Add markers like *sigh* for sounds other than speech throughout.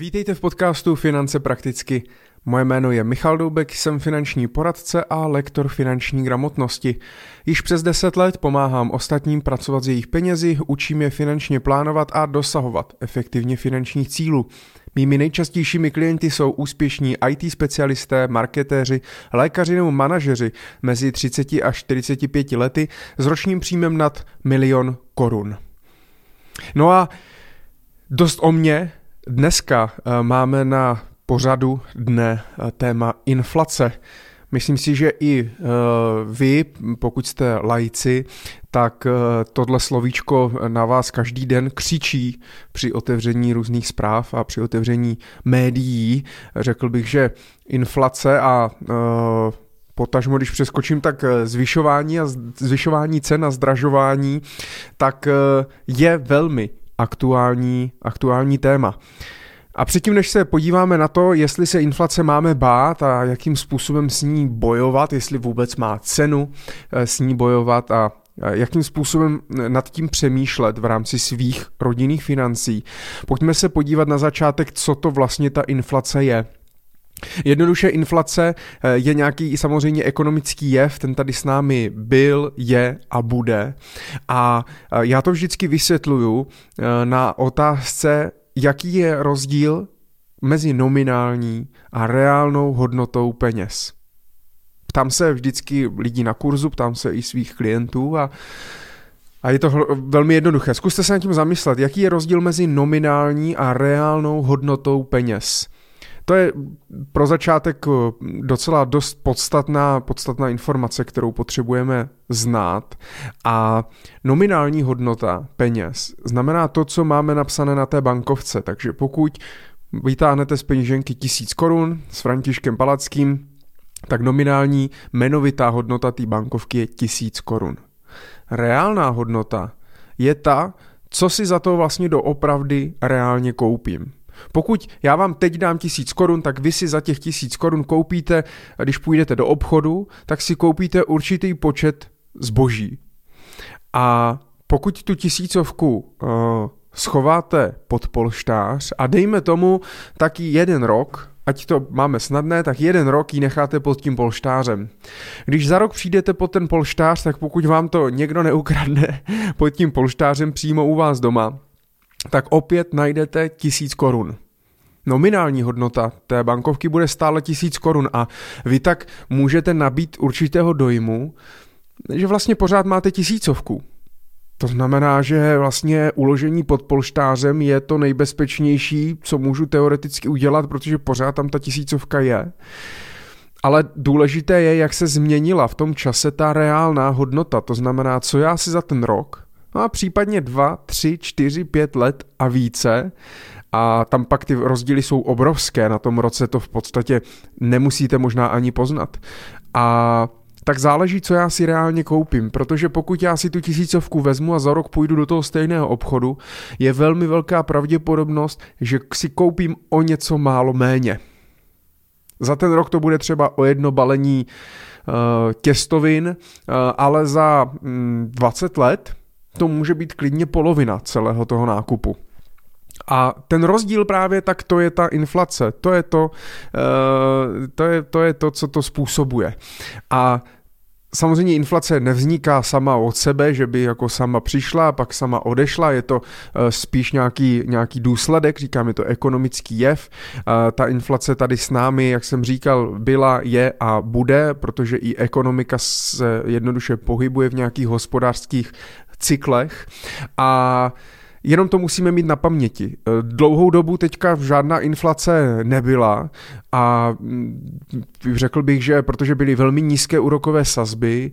Vítejte v podcastu Finance prakticky. Moje jméno je Michal Doubek, jsem finanční poradce a lektor finanční gramotnosti. Již přes 10 let pomáhám ostatním pracovat s jejich penězi, učím je finančně plánovat a dosahovat efektivně finančních cílů. Mými nejčastějšími klienty jsou úspěšní IT specialisté, marketéři, lékaři nebo manažeři mezi 30 až 45 lety s ročním příjmem nad milion korun. No a dost o mě, Dneska eh, máme na pořadu dne eh, téma inflace. Myslím si, že i eh, vy, pokud jste lajci, tak tohle slovíčko na vás každý den křičí při otevření různých zpráv a při otevření médií. Řekl bych, že inflace a potažmo, když přeskočím, tak zvyšování a zvyšování cen a zdražování, tak je velmi aktuální, aktuální téma. A předtím, než se podíváme na to, jestli se inflace máme bát a jakým způsobem s ní bojovat, jestli vůbec má cenu eh, s ní bojovat a jakým způsobem nad tím přemýšlet v rámci svých rodinných financí, pojďme se podívat na začátek, co to vlastně ta inflace je. Jednoduše inflace eh, je nějaký samozřejmě ekonomický jev, ten tady s námi byl, je a bude. A eh, já to vždycky vysvětluju eh, na otázce, jaký je rozdíl mezi nominální a reálnou hodnotou peněz. Ptám se vždycky lidí na kurzu, ptám se i svých klientů a a je to velmi jednoduché. Zkuste se nad tím zamyslet, jaký je rozdíl mezi nominální a reálnou hodnotou peněz. To je pro začátek eh, docela dost podstatná, podstatná informace, kterou potřebujeme znát. A nominální hodnota peněz znamená to, co máme napsané na té bankovce. Takže pokud vytáhnete z peníženky tisíc korun s Františkem Palackým, tak nominální jmenovitá hodnota té bankovky je tisíc korun. Reálná hodnota je ta, co si za to vlastně doopravdy reálně koupím. Pokud já vám teď dám tisíc korun, tak vy si za těch tisíc korun koupíte, když půjdete do obchodu, tak si koupíte určitý počet zboží. A pokud tu tisícovku uh, schováte pod polštář a dejme tomu taky jeden rok, ať to máme snadné, tak jeden rok ji necháte pod tím polštářem. Když za rok přijdete pod ten polštář, tak pokud vám to někdo neukradne *laughs* pod tím polštářem přímo u vás doma, tak opět najdete tisíc korun. Nominální hodnota té bankovky bude stále tisíc korun a vy tak můžete nabít určitého dojmu, že vlastně pořád máte tisícovku. To znamená, že vlastně uložení pod polštářem je to nejbezpečnější, co můžu teoreticky udělat, protože pořád tam ta tisícovka je. Ale důležité je, jak se změnila v tom čase ta reálná hodnota, to znamená, co já si za ten rok, no a případně dva, tři, čtyři, pět let a více a tam pak ty rozdíly jsou obrovské, na tom roce to v podstatě nemusíte možná ani poznat. A tak záleží, co já si reálně koupím, protože pokud já si tu tisícovku vezmu a za rok půjdu do toho stejného obchodu, je velmi velká pravděpodobnost, že si koupím o něco málo méně. Za ten rok to bude třeba o jedno balení uh, těstovin, uh, ale za um, 20 let to může být klidně polovina celého toho nákupu. A ten rozdíl právě tak to je ta inflace, to je to, uh, to, je, to je to, co to způsobuje. A Samozřejmě inflace nevzniká sama od sebe, že by jako sama přišla a pak sama odešla, je to eh, spíš nějaký, nějaký důsledek, říkám, je to ekonomický jev. Ta inflace tady s námi, jak jsem říkal, byla, je a bude, protože i ekonomika se jednoduše pohybuje v nějakých hospodářských cyklech a Jenom to musíme mít na paměti. Eh, dlouhou dobu teďka žádná inflace nebyla a mm, řekl bych, že protože byly velmi nízké úrokové sazby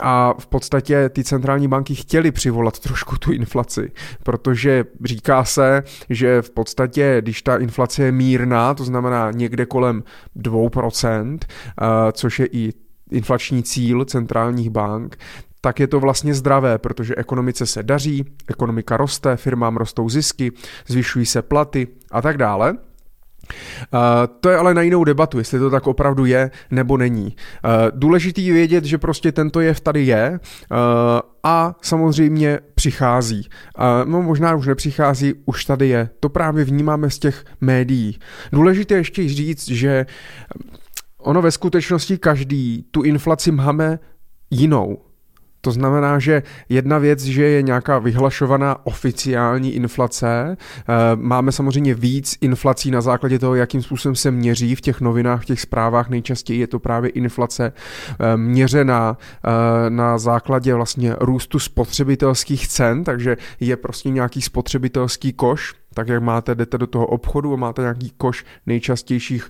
a v podstatě ty centrální banky chtěly přivolat trošku tu inflaci, protože říká se, že v podstatě, když ta inflace je mírná, to znamená někde kolem 2%, eh, což je i inflační cíl centrálních bank, tak je to vlastně zdravé, protože ekonomice se daří, ekonomika roste, firmám rostou zisky, zvyšují se platy a tak dále. Uh, to je ale na jinou debatu, jestli to tak opravdu je nebo není. Uh, důležitý je vědět, že prostě tento jev tady je uh, a samozřejmě přichází. No možná už nepřichází, už tady je. To právě vnímáme z těch médií. Důležité ještě říct, že ono ve skutečnosti každý tu inflaci máme jinou. To znamená, že jedna věc, že je nějaká vyhlašovaná oficiální inflace, eh, máme samozřejmě víc inflací na základě toho, jakým způsobem se měří v těch novinách, v těch zprávách, nejčastěji je to právě inflace eh, měřená eh, na základě vlastně růstu spotřebitelských cen, takže je prostě nějaký spotřebitelský koš, tak jak máte, jdete do toho obchodu a máte nějaký koš nejčastějších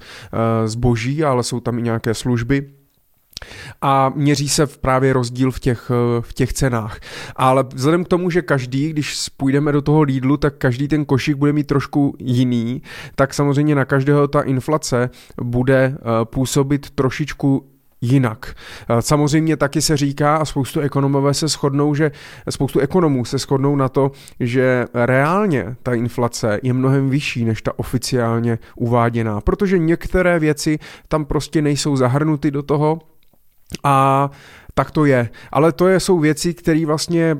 zboží, ale jsou tam i nějaké služby, a měří se právě rozdíl v těch, eh, v těch cenách. Ale vzhledem k tomu, že každý, když půjdeme do toho Lidlu, tak každý ten košík bude mít trošku jiný, tak samozřejmě na každého ta inflace bude eh, působit trošičku jinak. Eh, samozřejmě taky se říká, a spoustu ekonomové se shodnou, že spoustu ekonomů se shodnou na to, že reálně ta inflace je mnohem vyšší než ta oficiálně uváděná, protože některé věci tam prostě nejsou zahrnuty do toho, a tak to je. Ale to je, jsou věci, které vlastně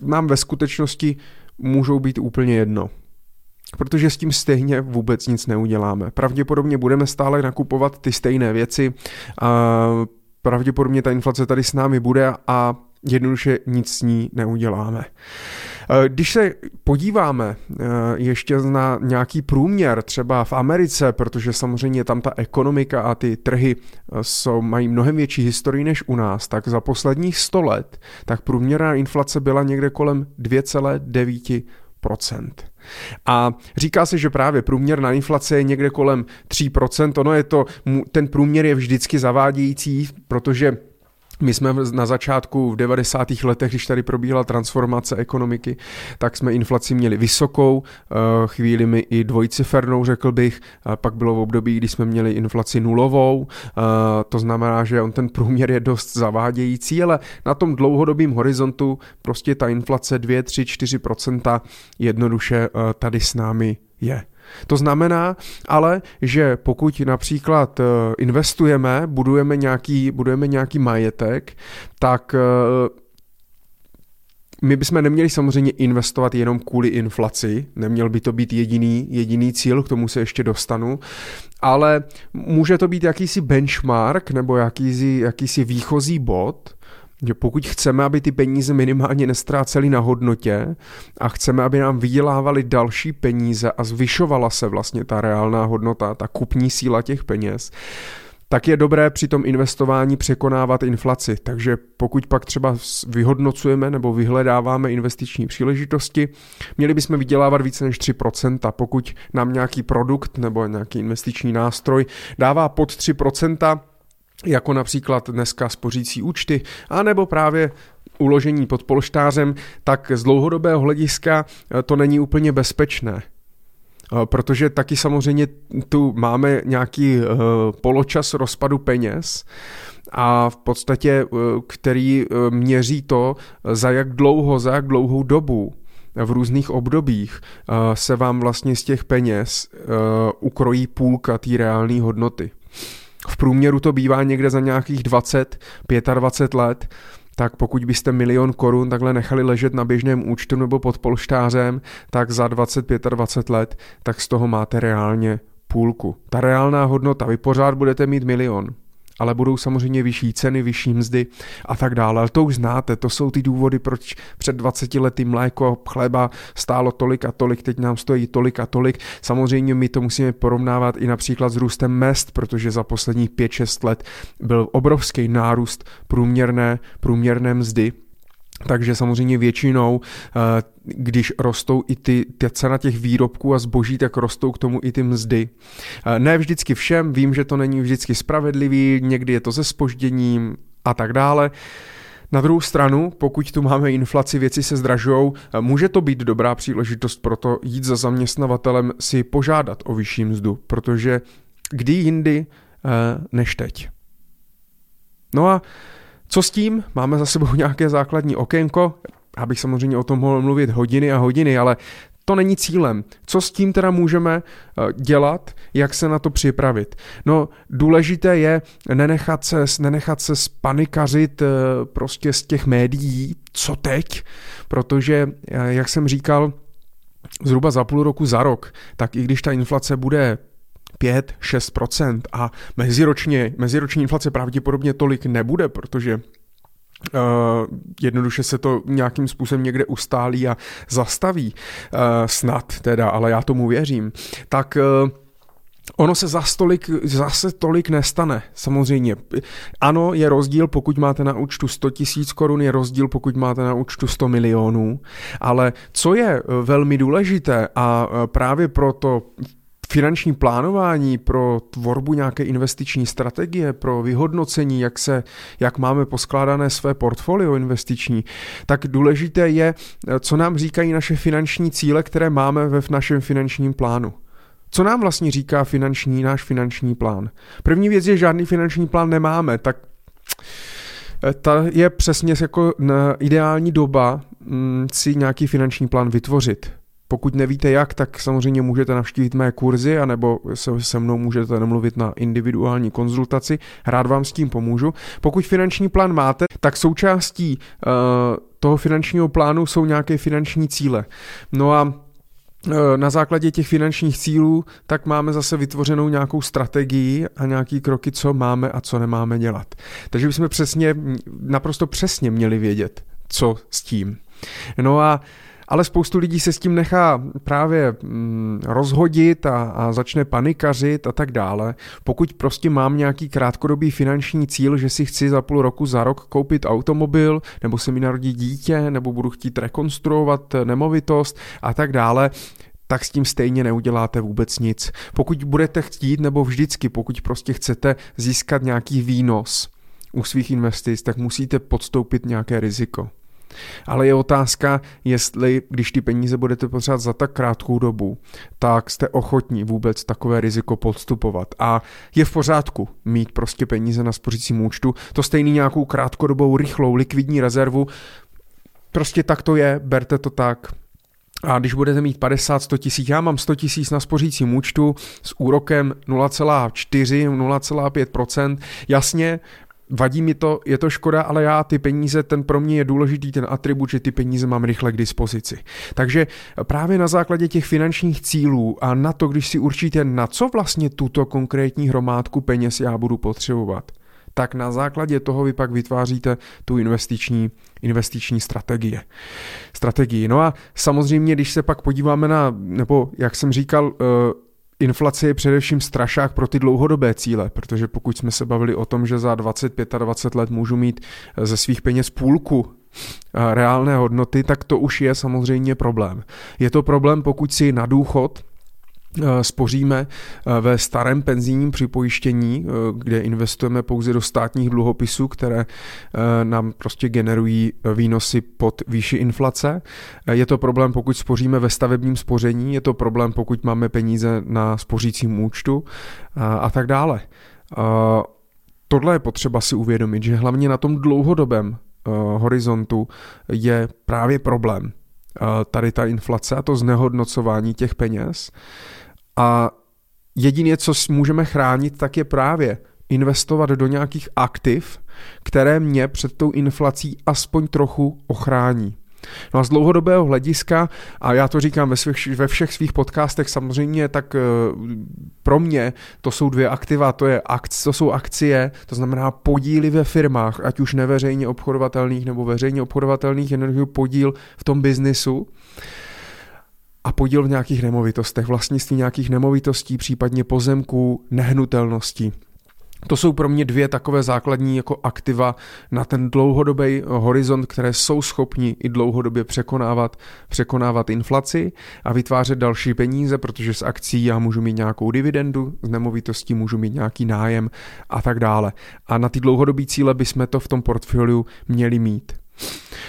nám ve skutečnosti můžou být úplně jedno. Protože s tím stejně vůbec nic neuděláme. Pravděpodobně budeme stále nakupovat ty stejné věci. A pravděpodobně ta inflace tady s námi bude a jednoduše nic s ní neuděláme. Eh, když se podíváme eh, ještě na nějaký průměr třeba v Americe, protože samozřejmě tam ta ekonomika a ty trhy eh, jsou, mají mnohem větší historii než u nás, tak za posledních 100 let tak průměrná inflace byla někde kolem 2,9% a říká se, že právě průměrná inflace je někde kolem 3%. Ono je to, ten průměr je vždycky zavádějící, protože my jsme na začátku v 90. letech, když tady probíhala transformace ekonomiky, tak jsme inflaci měli vysokou, eh, chvíli mi i dvojcifernou, řekl bych, pak bylo v období, kdy jsme měli inflaci nulovou, eh, to znamená, že on ten průměr je dost zavádějící, ale na tom dlouhodobém horizontu prostě ta inflace 2, 3, 4% jednoduše eh, tady s námi je. To znamená ale, že pokud například eh, investujeme, budujeme nějaký, budujeme nějaký majetek, tak eh, my bychom neměli samozřejmě investovat jenom kvůli inflaci, neměl by to být jediný, jediný cíl, k tomu se ještě dostanu, ale může to být jakýsi benchmark nebo jakýsi, jakýsi výchozí bod, že pokud chceme, aby ty peníze minimálně nestrácely na hodnotě a chceme, aby nám vydělávali další peníze a zvyšovala se vlastně ta reálná hodnota, ta kupní síla těch peněz, tak je dobré při tom investování překonávat inflaci. Takže pokud pak třeba vyhodnocujeme nebo vyhledáváme investiční příležitosti, měli bychom vydělávat více než 3%. Pokud nám nějaký produkt nebo nějaký investiční nástroj dává pod 3%, jako například dneska spořící účty, anebo právě uložení pod polštářem, tak z dlouhodobého hlediska eh, to není úplně bezpečné. Eh, protože taky samozřejmě tu máme nějaký eh, poločas rozpadu peněz a v podstatě, který měří to, za jak dlouho, za jak dlouhou dobu v různých obdobích se vám vlastně z těch peněz ukrojí půlka té reálné hodnoty. V průměru to bývá někde za nějakých 20, 25 let, tak pokud byste milion korun takhle nechali ležet na běžném účtu nebo pod polštářem, tak za 25-20 let, tak z toho máte reálně půlku. Ta reálná hodnota, vy pořád budete mít milion, ale budou samozřejmě vyšší ceny, vyšší mzdy a tak dále. Ale to už znáte, to jsou ty důvody, proč před 20 lety mléko, chleba stálo tolik a tolik, teď nám stojí tolik a tolik. Samozřejmě my to musíme porovnávat i například s růstem mest, protože za posledních 5-6 let byl obrovský nárůst průměrné, průměrné mzdy takže samozřejmě většinou, eh, když rostou i ty, ty cena těch výrobků a zboží, tak rostou k tomu i ty mzdy. Eh, ne vždycky všem, vím, že to není vždycky spravedlivý, někdy je to se spožděním a tak dále. Na druhou stranu, pokud tu máme inflaci, věci se zdražují, eh, může to být dobrá příležitost pro to jít za zaměstnavatelem si požádat o vyšší mzdu, protože kdy jindy než teď. No a co s tím? Máme za sebou *laughs* nějaké základní okénko, abych samozřejmě o tom mohl mluvit hodiny a hodiny, ale to není cílem. Co s tím teda můžeme eh, dělat, jak se na to připravit? No, důležité je nenechat se, nenechat se spanikařit eh, prostě z těch médií, co teď, protože, eh, jak jsem říkal, zhruba za půl roku, za rok, tak i když ta inflace bude 5-6% a meziročně, meziroční inflace pravděpodobně tolik nebude, protože Uh, jednoduše se to nějakým způsobem někde ustálí a zastaví. Uh, snad teda, ale já tomu věřím. Tak uh, Ono se zase tolik, zase tolik nestane, samozřejmě. Ano, je rozdíl, pokud máte na účtu 100 tisíc korun, je rozdíl, pokud máte na účtu 100 milionů, ale co je velmi důležité a právě proto finanční plánování, pro tvorbu nějaké investiční strategie, pro vyhodnocení, jak, se, jak máme poskládané své portfolio investiční, tak důležité je, co nám říkají naše finanční cíle, které máme ve našem finančním plánu. Co nám vlastně říká finanční, náš finanční plán? První věc je, že žádný finanční plán nemáme, tak eh, ta je přesně jako ideální doba mm, si nějaký finanční plán vytvořit. Pokud nevíte jak, tak samozřejmě můžete navštívit mé kurzy, anebo se, se mnou můžete namluvit na individuální konzultaci, rád vám s tím pomůžu. Pokud finanční plán máte, tak součástí uh, toho finančního plánu jsou nějaké finanční cíle. No a eh, na základě těch finančních cílů, tak máme zase vytvořenou nějakou strategii a nějaký kroky, co máme a co nemáme dělat. Takže bychom přesně, naprosto přesně měli vědět, co s tím. No a uh, ale spoustu lidí se s tím nechá právě mm, rozhodit a, a začne panikařit a tak dále. Pokud prostě mám nějaký krátkodobý finanční cíl, že si chci za půl roku, za rok koupit automobil, nebo se mi narodí dítě, nebo budu chtít rekonstruovat nemovitost a tak dále, tak s tím stejně neuděláte vůbec nic. Pokud budete chtít, nebo vždycky, pokud prostě chcete získat nějaký výnos u svých investic, tak musíte podstoupit nějaké riziko. Ale je otázka, jestli, když ty peníze budete potřebovat za tak krátkou dobu, tak jste ochotní vůbec takové riziko podstupovat. A je v pořádku mít prostě peníze na spořícím účtu, to stejný nějakou krátkodobou, rychlou, likvidní rezervu, prostě tak to je, berte to tak. A když budete mít 50-100 tisíc, já mám 100 tisíc na spořícím účtu s úrokem 0,4-0,5%, jasně, Vadí mi to, je to škoda, ale já ty peníze, ten pro mě je důležitý ten atribut, že ty peníze mám rychle k dispozici. Takže právě na základě těch finančních cílů a na to, když si určíte, na co vlastně tuto konkrétní hromádku peněz já budu potřebovat, tak na základě toho vy pak vytváříte tu investiční, investiční strategie. strategii. No a samozřejmě, když se pak podíváme na, nebo jak jsem říkal, eh, Inflace je především strašák pro ty dlouhodobé cíle, protože pokud jsme se bavili o tom, že za 25 a 20 let můžu mít eh, ze svých peněz půlku eh, reálné hodnoty, tak to už je samozřejmě problém. Je to problém, pokud si na důchod spoříme eh, ve starém penzijním připojištění, eh, kde investujeme pouze do státních dluhopisů, které nám prostě generují výnosy pod výši inflace. Je to problém, pokud spoříme ve stavebním spoření, je to problém, pokud máme peníze na spořícím účtu a tak dále. Tohle je potřeba si uvědomit, že hlavně na tom dlouhodobém horizontu je právě problém tady ta inflace a to znehodnocování těch peněz. A jediné, co můžeme chránit, tak je právě investovat do nějakých aktiv, které mě před tou inflací aspoň trochu ochrání. No a z dlouhodobého hlediska, a já to říkám ve, svých, ve všech svých podcastech samozřejmě, tak eh, pro mě to jsou dvě aktiva, to, je akci, to jsou akcie, to znamená podíly ve firmách, ať už neveřejně obchodovatelných nebo veřejně obchodovatelných, jen podíl v tom biznisu a podíl v nějakých nemovitostech, vlastnictví nějakých nemovitostí, případně pozemků, nehnutelností. To jsou pro mě dvě takové základní jako aktiva na ten dlouhodobý horizont, které jsou schopni i dlouhodobě překonávat, překonávat inflaci a vytvářet další peníze, protože z akcí já můžu mít nějakou dividendu, z nemovitostí můžu mít nějaký nájem a tak dále. A na ty dlouhodobé cíle bychom to v tom portfoliu měli mít.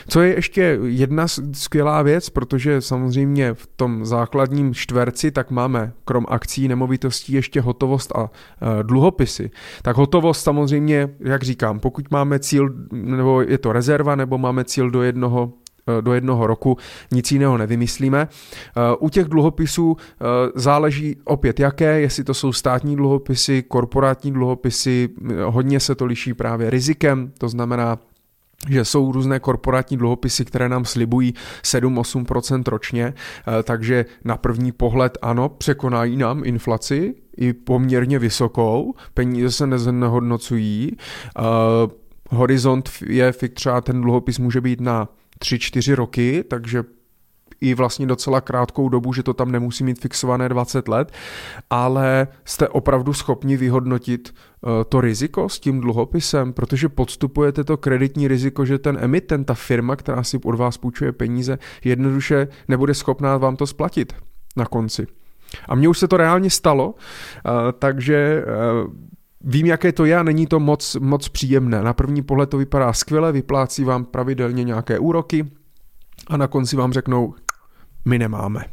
Co je ještě jedna skvělá věc, protože samozřejmě v tom základním čtverci tak máme krom akcí, nemovitostí ještě hotovost a e, dluhopisy. Tak hotovost samozřejmě, jak říkám, pokud máme cíl, nebo je to rezerva, nebo máme cíl do jednoho do jednoho roku, nic jiného nevymyslíme. U těch dluhopisů záleží opět jaké, jestli to jsou státní dluhopisy, korporátní dluhopisy, hodně se to liší právě rizikem, to znamená že jsou různé korporátní dluhopisy, které nám slibují 7-8% ročně, eh, takže na první pohled ano, překonají nám inflaci i poměrně vysokou, peníze se neznehodnocují, uh, horizont je, třeba ten dluhopis může být na 3-4 roky, takže i vlastně docela krátkou dobu, že to tam nemusí mít fixované 20 let, ale jste opravdu schopni vyhodnotit uh, to riziko s tím dluhopisem, protože podstupujete to kreditní riziko, že ten emitent, ta firma, která si od vás půjčuje peníze, jednoduše nebude schopná vám to splatit na konci. A mně už se to reálně stalo, uh, takže uh, Vím, jaké to je a není to moc, moc příjemné. Na první pohled to vypadá skvěle, vyplácí vám pravidelně nějaké úroky a na konci vám řeknou, my nemáme.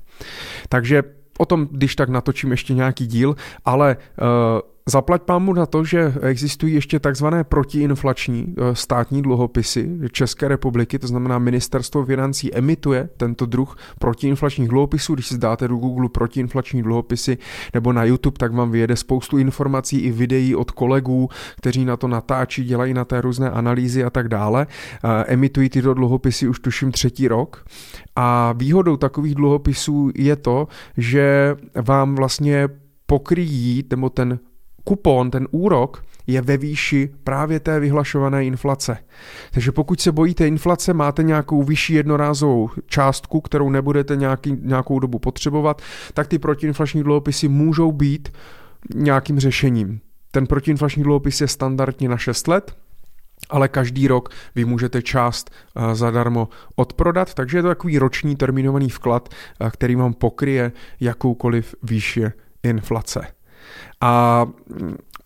Takže o tom, když tak natočím ještě nějaký díl, ale uh, Zaplať pámu na to, že existují ještě takzvané protiinflační eh, státní dluhopisy České republiky, to znamená ministerstvo financí emituje tento druh protiinflačních dluhopisů. Když si dáte do Google protiinflační dluhopisy nebo na YouTube, tak vám vyjede spoustu informací i videí od kolegů, kteří na to natáčí, dělají na té různé analýzy a tak dále. Eh, emitují tyto dluhopisy už tuším třetí rok. A výhodou takových dluhopisů je to, že vám vlastně pokryjí, nebo ten kupon, ten úrok, je ve výši právě té vyhlašované inflace. Takže pokud se bojíte inflace, máte nějakou vyšší jednorázovou částku, kterou nebudete nějaký, nějakou dobu potřebovat, tak ty protiinflační dluhopisy můžou být nějakým řešením. Ten protiinflační dluhopis je standardně na 6 let, ale každý rok vy můžete část eh, zadarmo odprodat, takže je to takový roční termínovaný vklad, eh, který vám pokryje jakoukoliv výši inflace. A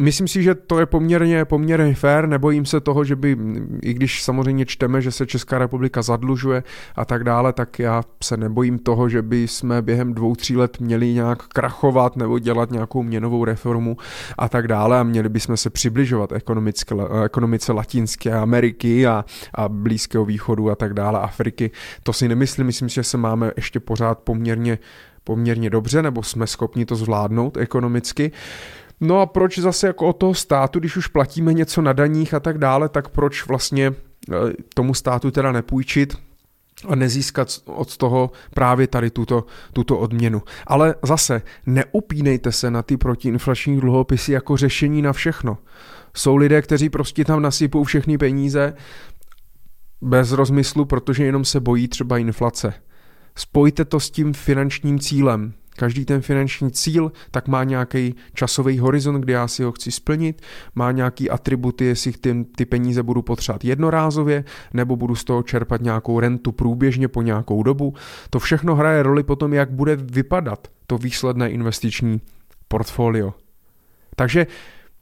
myslím si, že to je poměrně, poměrně fair, nebojím se toho, že by, i když samozřejmě čteme, že se Česká republika zadlužuje a tak dále, tak já se nebojím toho, že by jsme během dvou, tří let měli nějak krachovat nebo dělat nějakou měnovou reformu a tak dále a měli bychom se přibližovat ekonomické, ekonomice Latinské Ameriky a, a Blízkého východu a tak dále, Afriky. To si nemyslím, myslím, že se máme ještě pořád poměrně poměrně dobře, nebo jsme schopni to zvládnout ekonomicky. No a proč zase jako od toho státu, když už platíme něco na daních a tak dále, tak proč vlastně e, tomu státu teda nepůjčit, a nezískat od toho právě tady tuto, tuto odměnu. Ale zase neupínejte se na ty protiinflační dluhopisy jako řešení na všechno. Jsou lidé, kteří prostě tam nasypou všechny peníze bez rozmyslu, protože jenom se bojí třeba inflace. Spojte to s tím finančním cílem. Každý ten finanční cíl tak má nějaký časový horizont, kdy já si ho chci splnit, má nějaký atributy, jestli ty, ty peníze budu potřebovat jednorázově, nebo budu z toho čerpat nějakou rentu průběžně po nějakou dobu. To všechno hraje roli potom, jak bude vypadat to výsledné investiční portfolio. Takže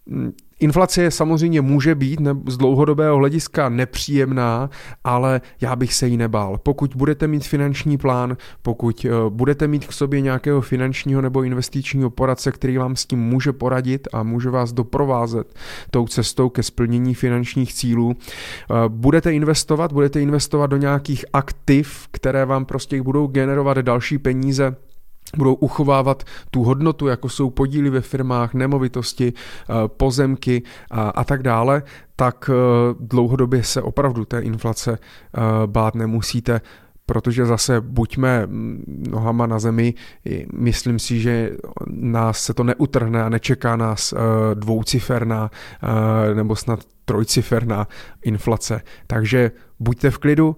mm, Inflace samozřejmě může být z dlouhodobého hlediska nepříjemná, ale já bych se jí nebál. Pokud budete mít finanční plán, pokud eh, budete mít k sobě nějakého finančního nebo investičního poradce, který vám s tím může poradit a může vás doprovázet tou cestou ke splnění finančních cílů, eh, budete investovat, budete investovat do nějakých aktiv, které vám prostě budou generovat další peníze, budou uchovávat tu hodnotu, jako jsou podíly ve firmách, nemovitosti, eh, pozemky a, a tak dále, tak eh, dlouhodobě se opravdu té inflace eh, bát nemusíte, protože zase buďme mm, nohama na zemi, myslím si, že nás se to neutrhne a nečeká nás dvouciferná nebo snad trojciferná inflace. Takže buďte v klidu,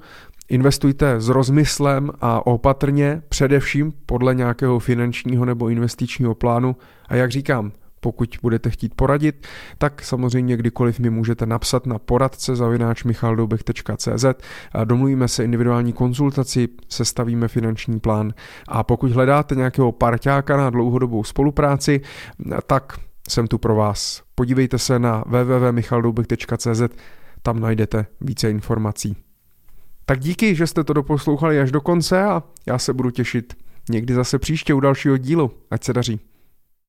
Investujte s rozmyslem a opatrně, především podle nějakého finančního nebo investičního plánu. A jak říkám, pokud budete chtít poradit, tak samozřejmě kdykoliv mi můžete napsat na poradce zavináč michaldoubech.cz a domluvíme se individuální konzultaci, sestavíme finanční plán a pokud hledáte nějakého parťáka na dlouhodobou spolupráci, tak jsem tu pro vás. Podívejte se na www.michaldoubech.cz, tam najdete více informací. Tak díky, že jste to doposlouchali až do konce a já se budu těšit někdy zase příště u dalšího dílu. Ať se daří.